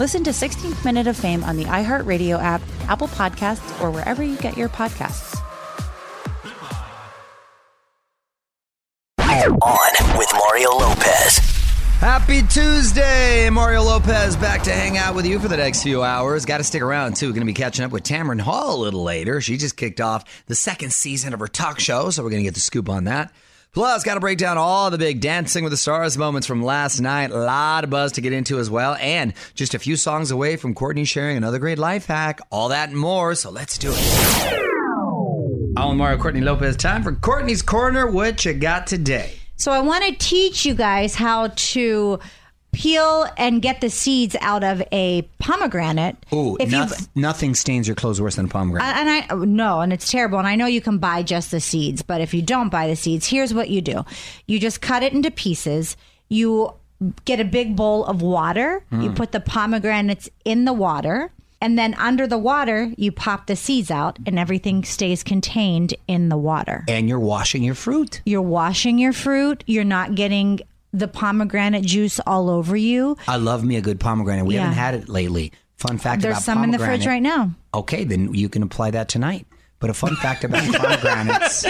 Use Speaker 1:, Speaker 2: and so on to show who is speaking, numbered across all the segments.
Speaker 1: Listen to 16th Minute of Fame on the iHeartRadio app, Apple Podcasts, or wherever you get your podcasts.
Speaker 2: On with Mario Lopez.
Speaker 3: Happy Tuesday! Mario Lopez back to hang out with you for the next few hours. Got to stick around too. Going to be catching up with Tamron Hall a little later. She just kicked off the second season of her talk show, so we're going to get the scoop on that. Plus, got to break down all the big Dancing with the Stars moments from last night. A lot of buzz to get into as well. And just a few songs away from Courtney sharing another great life hack. All that and more. So let's do it. I'm Mario Courtney Lopez. Time for Courtney's Corner. What you got today?
Speaker 4: So I want to teach you guys how to peel and get the seeds out of a pomegranate.
Speaker 3: Ooh,
Speaker 4: If you-
Speaker 3: nothing stains your clothes worse than a pomegranate.
Speaker 4: and I no, and it's terrible. And I know you can buy just the seeds, but if you don't buy the seeds, here's what you do: you just cut it into pieces. You get a big bowl of water. You mm. put the pomegranates in the water. And then under the water, you pop the seeds out, and everything stays contained in the water.
Speaker 3: and you're washing your fruit.
Speaker 4: You're washing your fruit. You're not getting the pomegranate juice all over you.
Speaker 3: I love me a good pomegranate. We
Speaker 4: Yeah.
Speaker 3: haven't had it lately. Fun fact
Speaker 4: There's
Speaker 3: about
Speaker 4: some in the fridge right now.
Speaker 3: Okay, then you can apply that tonight. But a fun fact about pomegranates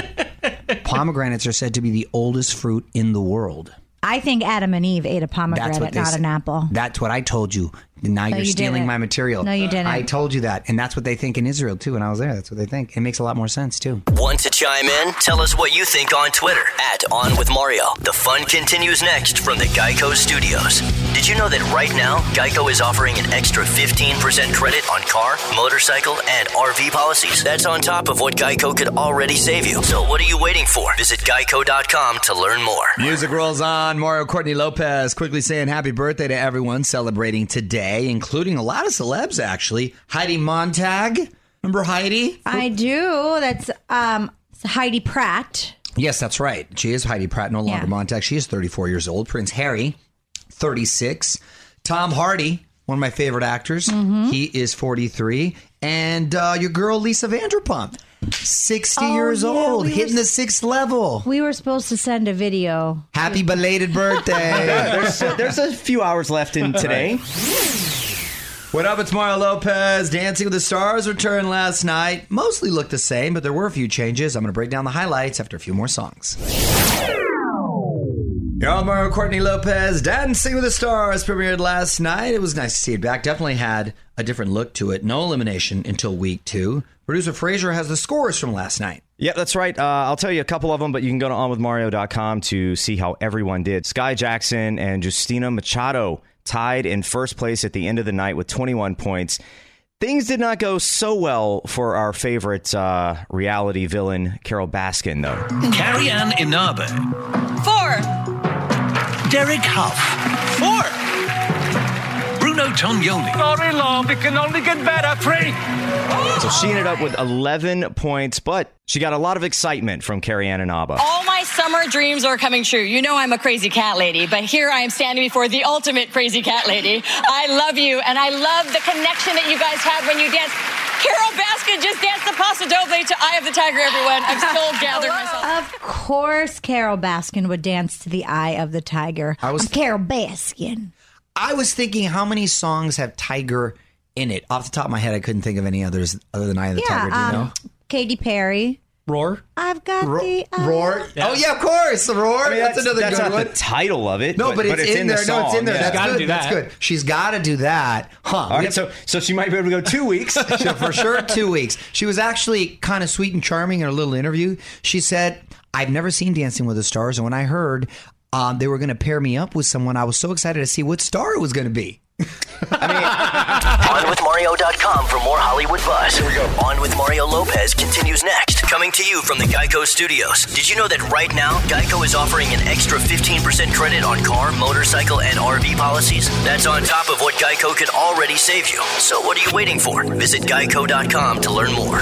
Speaker 3: pomegranates are said to be the oldest fruit in the world.
Speaker 4: I think Adam and Eve ate a pomegranate, not
Speaker 3: say.
Speaker 4: an apple.
Speaker 3: That's what I told you. Now you're
Speaker 4: you
Speaker 3: stealing
Speaker 4: didn't.
Speaker 3: my material.
Speaker 4: No, you didn't.
Speaker 3: I told you that. And that's what they think in Israel, too. When I was there, that's what they think. It makes a lot more sense, too.
Speaker 2: Want to chime in? Tell us what you think on Twitter at On With Mario. The fun continues next from the Geico Studios. Did you know that right now, Geico is offering an extra 15% credit on car, motorcycle, and RV policies? That's on top of what Geico could already save you. So what are you waiting for? Visit geico.com to learn more.
Speaker 3: Music rolls on. Mario Courtney Lopez quickly saying happy birthday to everyone celebrating today, including a lot of celebs, actually. Heidi Montag. Remember Heidi?
Speaker 4: I do. That's um, Heidi Pratt.
Speaker 3: Yes, that's right. She is Heidi Pratt, no longer
Speaker 4: Yeah.
Speaker 3: Montag. She is 34 years old. Prince Harry, 36. Tom Hardy, one of my favorite actors.
Speaker 4: Mm-hmm.
Speaker 3: He is 43. And uh, your girl, Lisa Vanderpump, 60
Speaker 4: Oh,
Speaker 3: years
Speaker 4: yeah,
Speaker 3: old,
Speaker 4: we were
Speaker 3: hitting the sixth level.
Speaker 4: We were supposed to send a video.
Speaker 3: Happy belated birthday.
Speaker 5: there's, there's a few hours left in today.
Speaker 3: What up? It's Mario Lopez. Dancing with the Stars returned last night. Mostly looked the same, but there were a few changes. I'm going to break down the highlights after a few more songs. You're on Mario Courtney Lopez. Dancing with the Stars premiered last night. It was nice to see it back. Definitely had a different look to it. No elimination until week two. Producer Fraser has the scores from last night.
Speaker 5: Yep, that's right. Uh, I'll tell you a couple of them, but you can go to onwithmario.com to see how everyone did. Skai Jackson and Justina Machado tied in first place at the end of the night with 21 points. Things did not go so well for our favorite uh, reality villain, Carole Baskin, though.
Speaker 6: Carrie Ann Inaba.
Speaker 7: Four.
Speaker 6: Derek Hough.
Speaker 7: Four.
Speaker 6: Bruno Tonioli.
Speaker 7: Sorry, love. It can only get better. Three.
Speaker 5: So she ended up with 11 points, but she got a lot of excitement from Carrie Ann Inaba.
Speaker 8: All my summer dreams are coming true. You know I'm a crazy cat lady, but here I am standing before the ultimate crazy cat lady. I love you, and I love the connection that you guys have when you dance. Carole Baskin just danced the Paso Doble to Eye of the Tiger, everyone. I'm still gathering myself.
Speaker 4: Of course, Carole Baskin would dance to the Eye of the Tiger.
Speaker 3: I was-
Speaker 4: I'm Carole Baskin.
Speaker 3: I was thinking, how many songs have Tiger in it? Off the top of my head, I couldn't think of any others other than Eye of the
Speaker 4: Yeah,
Speaker 3: Tiger. Do you
Speaker 4: um,
Speaker 3: know?
Speaker 4: Katy Perry.
Speaker 9: Roar.
Speaker 4: I've got the eye.
Speaker 3: Roar. Oh yeah, of course, the roar.
Speaker 5: I mean,
Speaker 3: that's,
Speaker 5: that's,
Speaker 3: another
Speaker 5: that's
Speaker 3: good
Speaker 5: not
Speaker 3: one.
Speaker 5: the title of it.
Speaker 3: no, but, it's, in,
Speaker 5: the
Speaker 3: there. no, it's in there.
Speaker 5: yeah.
Speaker 3: That's
Speaker 9: Gotta
Speaker 3: good.
Speaker 9: do
Speaker 3: That's good. She's got to do that, huh?
Speaker 5: All
Speaker 3: We
Speaker 5: right,
Speaker 3: have-
Speaker 5: so so she might be able to go two weeks.
Speaker 3: For sure, two weeks. She was actually kind of sweet and charming in her little interview. She said, I've never seen Dancing with the Stars. And when I heard um, they were going to pair me up with someone, I was so excited to see what star it was going to be.
Speaker 2: I mean, onwithmario.com for more Hollywood buzz. Here we go. On with Mario Lopez continues next. Coming to you from the Geico Studios. Did you know that right now, Geico is offering an extra 15% credit on car, motorcycle, and RV policies? That's on top of what Geico could already save you. So what are you waiting for? Visit Geico.com to learn more.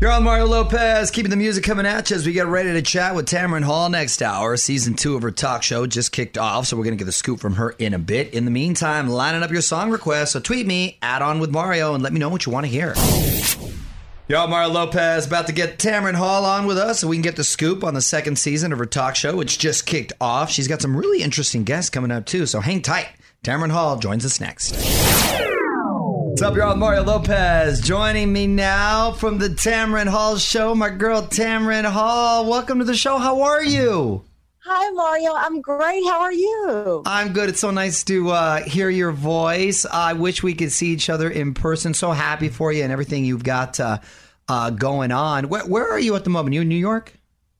Speaker 3: You're on Mario Lopez, keeping the music coming at you as we get ready to chat with Tamron Hall next hour. Season two of her talk show just kicked off, so we're going to get the scoop from her in a bit. In the meantime, lining up your song requests, so tweet me, add on with Mario, and let me know what you want to hear. Y'all, Mario Lopez about to get Tamron Hall on with us so we can get the scoop on the second season of her talk show, which just kicked off. She's got some really interesting guests coming up, too, so hang tight. Tamron Hall joins us next. What's up, y'all? Mario Lopez joining me now from the Tamron Hall show. My girl Tamron Hall, welcome to the show. How are you?
Speaker 10: Hi, Mario. I'm great. How are you?
Speaker 3: I'm good. It's so nice to uh, hear your voice. I wish we could see each other in person. So happy for you and everything you've got uh, uh, going on. Where, where are you at the moment? You in New York?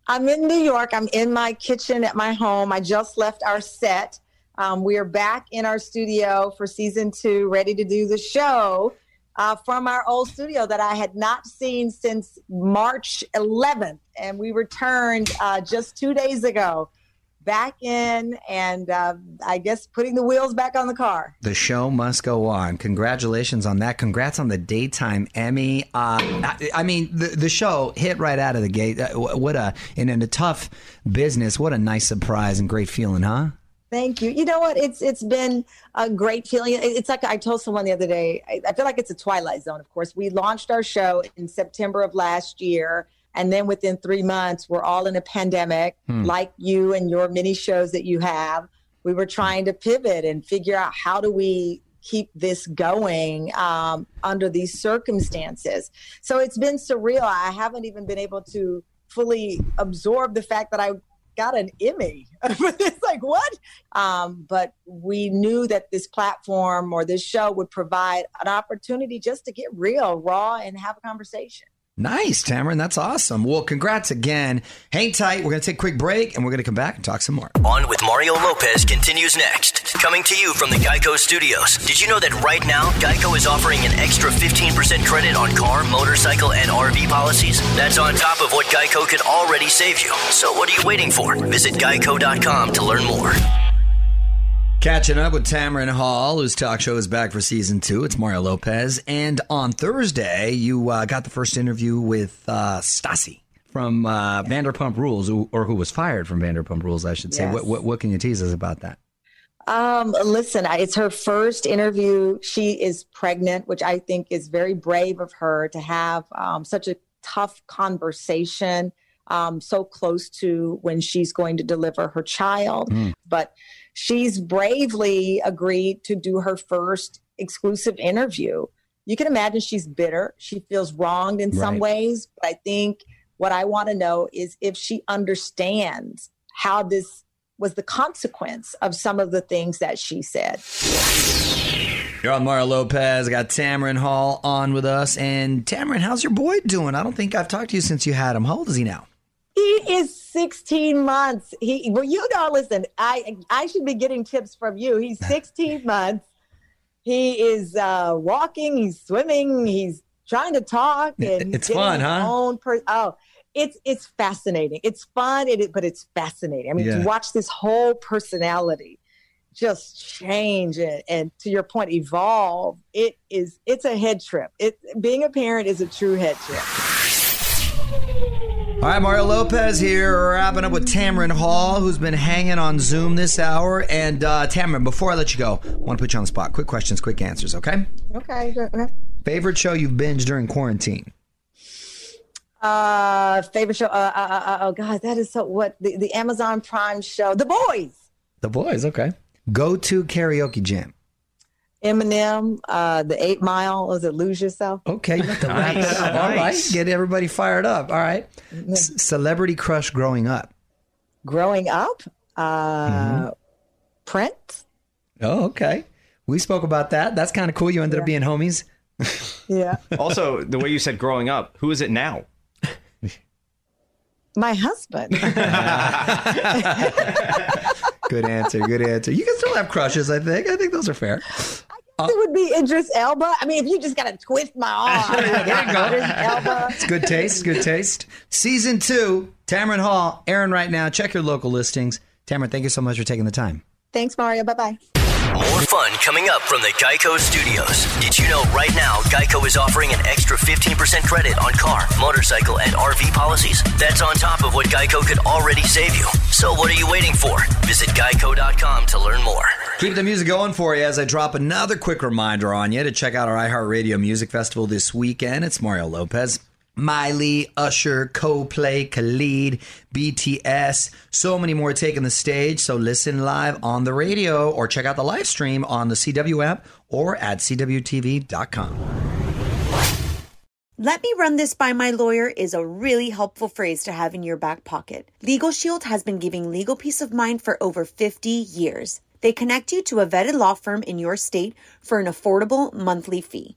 Speaker 10: I'm in New York. I'm in my kitchen at my home. I just left our set. Um, we are back in our studio for season two, ready to do the show uh, from our old studio that I had not seen since March 11th. And we returned uh, just two days ago back in and uh, I guess putting the wheels back on the car.
Speaker 3: The show must go on. Congratulations on that. Congrats on the daytime Emmy. Uh, I, mean, the, the show hit right out of the gate. Uh, What a in, in a tough business. What a nice surprise and great feeling, huh?
Speaker 10: Thank you. You know what? It's it's been a great feeling. It's like I told someone the other day. I, I feel like it's a twilight zone. Of course, we launched our show in September of last year, and then within three months, we're all in a pandemic, like you and your many shows that you have. We were trying to pivot and figure out how do we keep this going um, under these circumstances. So it's been surreal. I haven't even been able to fully absorb the fact that I got an Emmy. it's like what? Um, but we knew that this platform or this show would provide an opportunity just to get real, raw, and have a conversation.
Speaker 3: Nice, Tamron. That's awesome. Well, congrats again. Hang tight. We're going to take a quick break and we're going to come back and talk some more.
Speaker 2: On with Mario Lopez continues next. Coming to you from the Geico Studios. Did you know that right now, Geico is offering an extra 15% credit on car, motorcycle, and RV policies? That's on top of what Geico could already save you. So what are you waiting for? Visit geico.com to learn more.
Speaker 3: Catching up with Tamron Hall, whose talk show is back for season two. It's Mario Lopez. And on Thursday, you uh, got the first interview with uh, Stassi from uh, Vanderpump Rules, or who was fired from Vanderpump Rules, I should say.
Speaker 10: Yes.
Speaker 3: What, what, what can you tease us about that?
Speaker 10: Um, listen, it's her first interview. She is pregnant, which I think is very brave of her to have um, such a tough conversation um, so close to when she's going to deliver her child. But she's bravely agreed to do her first exclusive interview. You can imagine she's bitter. She feels wronged in some
Speaker 3: Right.
Speaker 10: ways. But I think what I want to know is if she understands how this was the consequence of some of the things that she said.
Speaker 3: You're on Mario Lopez. I got Tamron Hall on with us. And Tamron, how's your boy doing? I don't think I've talked to you since you had him. How old is he now?
Speaker 10: He is 16 months. He well, you know, listen, I I should be getting tips from you. He's 16 months. he is uh, walking, he's swimming, he's trying to talk, and
Speaker 3: It's fun,
Speaker 10: his
Speaker 3: huh?
Speaker 10: Own per- oh, it's it's fascinating. It's fun, it, but it's fascinating. I mean,
Speaker 3: Yeah.
Speaker 10: to watch this whole personality just change and, and to your point, evolve. It is it's a head trip. It being a parent is a true head trip.
Speaker 3: All right, Mario Lopez here, wrapping up with Tamron Hall, who's been hanging on Zoom this hour. And uh, Tamron, before I let you go, I want to put you on the spot. Quick questions, quick answers, okay?
Speaker 10: Okay. okay.
Speaker 3: Favorite show you've binged during quarantine?
Speaker 10: Uh, favorite show. Uh, uh, uh, uh, oh God, that is so. What the, the Amazon Prime show, The Boys.
Speaker 3: The Boys, okay. Go to karaoke jam.
Speaker 10: Eminem, uh, The Eight Mile. Was it Lose Yourself?
Speaker 3: Okay, you have to wrap that up. All right, get everybody fired up. All right. C- celebrity crush growing up.
Speaker 10: Growing up, uh,
Speaker 3: Mm-hmm.
Speaker 10: Prince.
Speaker 3: Oh, okay. We spoke about that. That's kind of cool. You ended up being homies.
Speaker 10: Yeah,
Speaker 5: Also, the way you said growing up, who is it now?
Speaker 10: my husband.
Speaker 3: Good answer. Good answer. You can still have crushes. I think. I think those are fair.
Speaker 10: it would be Idris Elba. I mean, if you just got to twist my arm,
Speaker 3: There you go.
Speaker 10: Idris Elba.
Speaker 3: It's good taste. Good taste. Season two. Tamron Hall. Aaron, right now. Check your local listings. Tamron, thank you so much for taking the time.
Speaker 10: Thanks, Mario. Bye bye.
Speaker 2: More fun coming up from the Geico Studios. Did you know right now Geico is offering an extra 15% credit on car, motorcycle, and RV policies? That's on top of what Geico could already save you. So what are you waiting for? Visit geico.com to learn more.
Speaker 3: Keep the music going for you as I drop another quick reminder on you to check out our iHeartRadio Music Festival this weekend. It's Mario Lopez. Miley, Usher, Coldplay, Khalid, BTS, so many more taking the stage. So listen live on the radio or check out the live stream on the CW app or at CWTV.com.
Speaker 11: Let me run this by my lawyer is a really helpful phrase to have in your back pocket. Legal Shield has been giving legal peace of mind for over 50 years. They connect you to a vetted law firm in your state for an affordable monthly fee.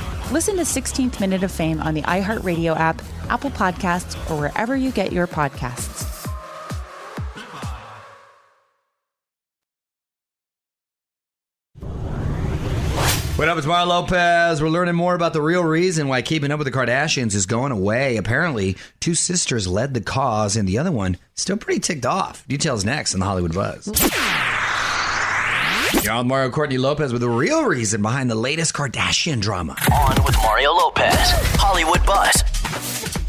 Speaker 1: Listen to 16th Minute of Fame on the iHeartRadio app, Apple Podcasts, or wherever you get your podcasts.
Speaker 3: What up, it's Mario Lopez. We're learning more about the real reason why keeping up with the Kardashians is going away. Apparently, two sisters led the cause, and the other one still pretty ticked off. Details next on the Hollywood Buzz. You're on Mario Courtney Lopez with the real reason behind the latest Kardashian drama.
Speaker 2: On with Mario Lopez, Hollywood Buzz.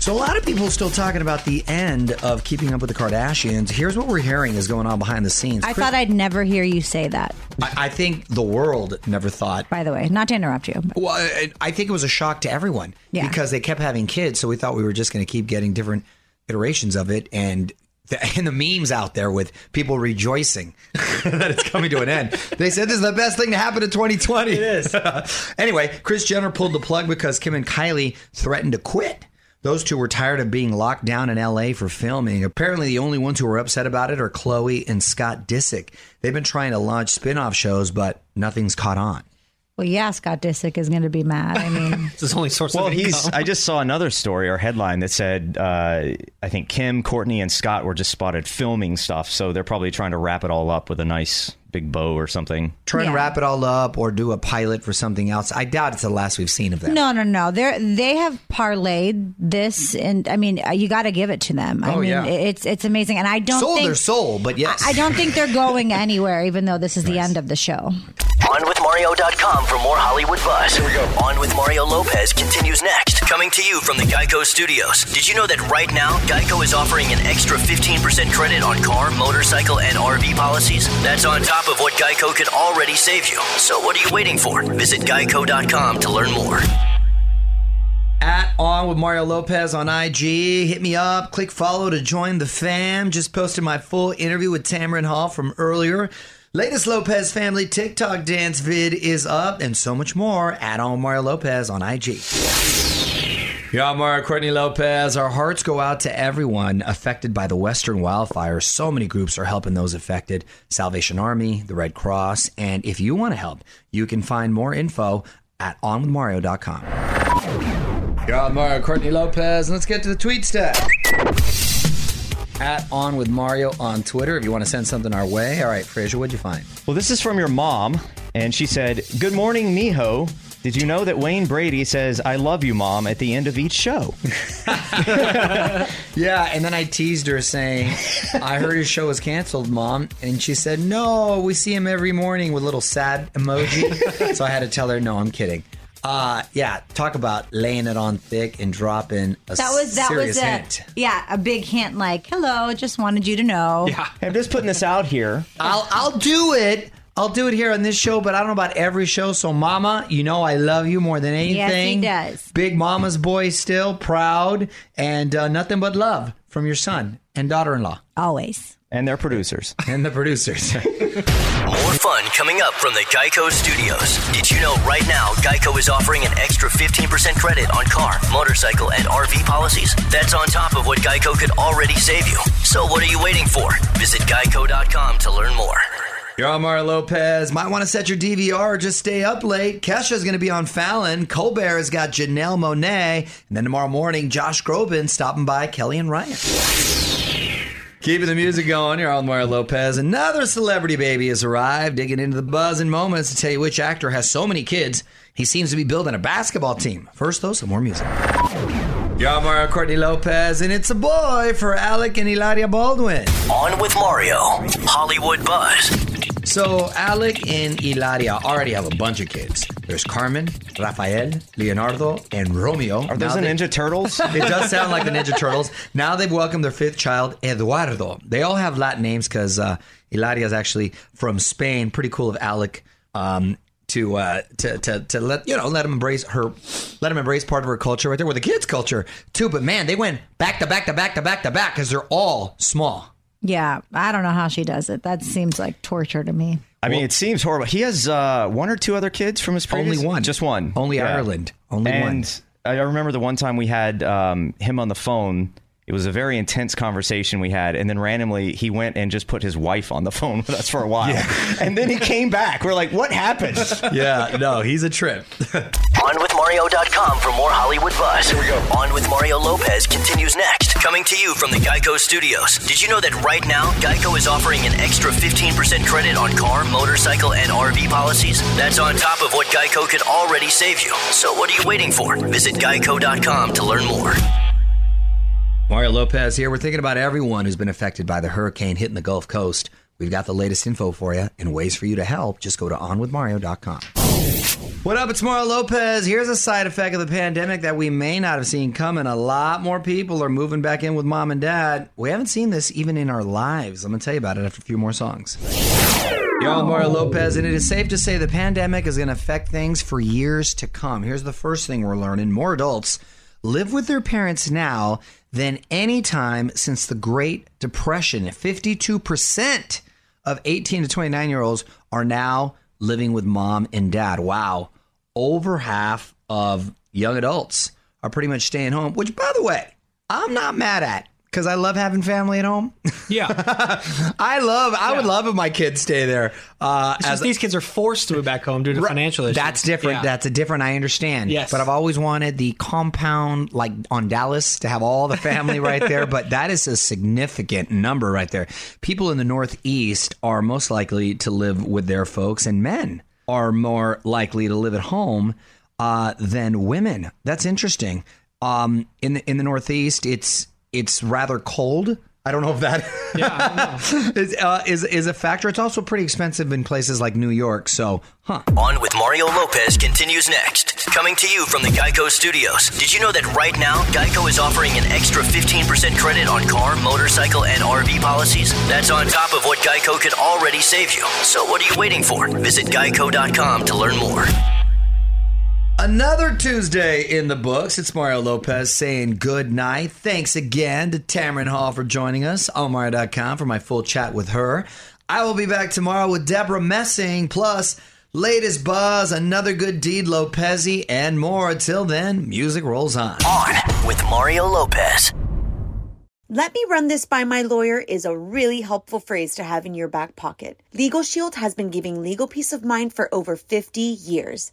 Speaker 3: So a lot of people still talking about the end of Keeping Up with the Kardashians. Here's what we're hearing is going on behind the scenes.
Speaker 4: I
Speaker 3: Chris-
Speaker 4: thought I'd never hear you say that.
Speaker 3: I, I think the world never thought.
Speaker 4: By the way, not to interrupt you. but-
Speaker 3: Well, I, I think it was a shock to everyone
Speaker 4: Yeah.
Speaker 3: because they kept having kids, so we thought we were just going to keep getting different iterations of it, and the, and the memes out there with people rejoicing that it's coming to an end. They said this is the best thing to happen in 2020. It is. anyway, Kris Jenner pulled the plug because Kim and Kylie threatened to quit. Those two were tired of being locked down in LA for filming. Apparently, the only ones who were upset about it are Khloe and Scott Disick. They've been trying to launch spin off shows, but nothing's caught on.
Speaker 4: Well, yeah, Scott Disick is going to be mad. I mean,
Speaker 9: It's his only source
Speaker 5: Well,
Speaker 9: of
Speaker 5: he's. I just saw another story or headline that said uh, I think Kim, Courtney, and Scott were just spotted filming stuff, so they're probably trying to wrap it all up with a nice big bow or something.
Speaker 3: Try
Speaker 4: Yeah.
Speaker 3: to wrap it all up or do a pilot for something else. I doubt it's the last we've seen of them.
Speaker 4: no, no, no. They they have parlayed this, and I mean, uh, you got to give it to them. I
Speaker 3: Oh,
Speaker 4: mean,
Speaker 3: yeah.
Speaker 4: it's it's amazing, and I don't
Speaker 3: Sold
Speaker 4: think
Speaker 3: their soul, but yes.
Speaker 4: I I don't think they're going anywhere, even though this is the end of the show.
Speaker 2: OnWithMario.com for more Hollywood buzz. Here we go. On with Mario Lopez continues next. Coming to you from the Geico Studios. Did you know that right now, Geico is offering an extra 15% credit on car, motorcycle, and RV policies? That's on top of what Geico could already save you. So what are you waiting for? Visit Geico.com to learn more.
Speaker 3: At On with Mario Lopez on IG. Hit me up. Click follow to join the fam. Just posted my full interview with Tamron Hall from earlier. Latest Lopez family TikTok dance vid is up and so much more at On Mario Lopez on IG. Yeah, Mario Courtney Lopez. Our hearts go out to everyone affected by the Western wildfires. So many groups are helping those affected Salvation Army, the Red Cross. And if you want to help, you can find more info at onwithmario.com. On Mario Courtney Lopez. Let's get to the tweet stat. At On With Mario on Twitter if you want to send something our way. All right, Frazier, what'd you find?
Speaker 5: Well, this is from your mom, and she said, "Good morning, mijo." Did you know that Wayne Brady says "I love you, mom" at the end of each show?
Speaker 3: Yeah, and then I teased her saying, I heard his show was canceled, mom. And she said, No, we see him every morning with a little sad emoji. so I had to tell her, No, I'm kidding. Uh, yeah, talk about laying it on thick and dropping a
Speaker 4: That was that
Speaker 3: serious
Speaker 4: was a
Speaker 3: hint.
Speaker 4: yeah a big hint like hello, just wanted you to know.
Speaker 9: yeah.
Speaker 5: I'm just putting this out here.
Speaker 3: I'll I'll do it. I'll do it here on this show, but I don't know about every show. So, Mama, you know I love you more than
Speaker 4: Yes, he
Speaker 3: anything.
Speaker 4: does.
Speaker 3: Big Mama's boy, still proud, and uh, nothing but love from your son and daughter-in-law
Speaker 4: Always.
Speaker 5: And their producers.
Speaker 3: and the producers.
Speaker 2: More fun coming up from the Geico Studios. Did you know right now Geico is offering an extra 15% credit on car, motorcycle, and RV policies? That's on top of what Geico could already save you. So what are you waiting for? Visit geico.com to learn more.
Speaker 3: You're on Mario Lopez. Might want to set your DVR or just stay up late. Kesha's going to be on Fallon. Colbert has got Janelle Monáe. And then tomorrow morning, Josh Groban stopping by Kelly and Ryan. Keeping the music going, you're on Mario Lopez. Another celebrity baby has arrived, digging into the buzz in moments to tell you which actor has so many kids. He seems to be building a basketball team. First, though, some more music. On Mario Courtney Lopez, and it's a boy for Alec and Hilaria Baldwin.
Speaker 2: On with Mario, Hollywood Buzz.
Speaker 3: So Alec and Hilaria already have a bunch of kids. There's Carmen, Rafael, Leonardo, and Romeo.
Speaker 5: Are those the Ninja Turtles?
Speaker 3: It does sound like the Ninja Turtles. Now they've welcomed their fifth child, Eduardo. They all have Latin names because uh, Hilaria is actually from Spain. Pretty cool of Alec um, to, uh, to to to let you know let him embrace her, let him embrace part of her culture right there with the kids' culture too. But man, they went back to back to back to back to back because they're all small.
Speaker 4: Yeah, I don't know how she does it. That seems like torture to me.
Speaker 5: I mean, it seems horrible. He has uh, one or two other kids from his previous.
Speaker 3: Only one.
Speaker 5: just one.
Speaker 3: Only Ireland. Only
Speaker 5: and
Speaker 3: one.
Speaker 5: I remember the one time we had um, him on the phone. It was a very intense conversation we had, and then randomly he went and just put his wife on the phone with us for a while, and then he came back. We're like, "What happened?"
Speaker 3: Yeah, no, he's a trip.
Speaker 2: OnWithMario.com for more Hollywood buzz. Here we go. On with Mario Lopez continues next. Coming to you from the Geico Studios. Did you know that right now Geico is offering an extra 15% credit on car, motorcycle, and RV policies? That's on top of what Geico could already save you. So what are you waiting for? Visit Geico.com to learn more.
Speaker 3: Mario Lopez here. We're thinking about everyone who's been affected by the hurricane hitting the Gulf Coast. We've got the latest info for you and ways for you to help. Just go to onwithmario.com. What up? It's Mario Lopez. Here's a side effect of the pandemic that we may not have seen coming. A lot more people are moving back in with mom and dad. We haven't seen this even in our lives. I'm going to tell you about it after a few more songs. Yo, I'm Mario Lopez, and it is safe to say the pandemic is going to affect things for years to come. Here's the first thing we're learning more adults live with their parents now than any time since the Great Depression. 52% of 18 to 29 year olds are now living with mom and dad. Wow. Over half of young adults are pretty much staying home, which, by the way, I'm not mad at because I love having family at home.
Speaker 9: Yeah.
Speaker 3: I love, I would love if my kids stay there. Uh,
Speaker 9: just these kids are forced to move back home due to
Speaker 3: Right.
Speaker 9: financial issues.
Speaker 3: That's different.
Speaker 9: Yeah.
Speaker 3: That's a different. I understand.
Speaker 9: Yes.
Speaker 3: But I've always wanted the compound, like on Dallas, to have all the family right there. But that is a significant number right there. People in the Northeast are most likely to live with their folks, and men are more likely to live at home uh, than women. That's interesting. Um, in the in the Northeast, it's it's rather cold. I don't know if that is, uh, is is a factor. It's also pretty expensive in places like New York. So, huh?
Speaker 2: On with Mario Lopez continues next. Coming to you from the Geico Studios. Did you know that right now, Geico is offering an extra 15% credit on car, motorcycle, and RV policies? That's on top of what Geico could already save you. So what are you waiting for? Visit geico.com to learn more.
Speaker 3: Another Tuesday in the books. It's Mario Lopez saying good night. Thanks again to Tamron Hall for joining us on Mario.com for my full chat with her. I will be back tomorrow with Debra Messing, plus latest buzz, another good deed, Lopezi, and more. Until then, music rolls on.
Speaker 2: On with Mario Lopez.
Speaker 11: Let me run this by my lawyer is a really helpful phrase to have in your back pocket. Legal Shield has been giving legal peace of mind for over 50 years.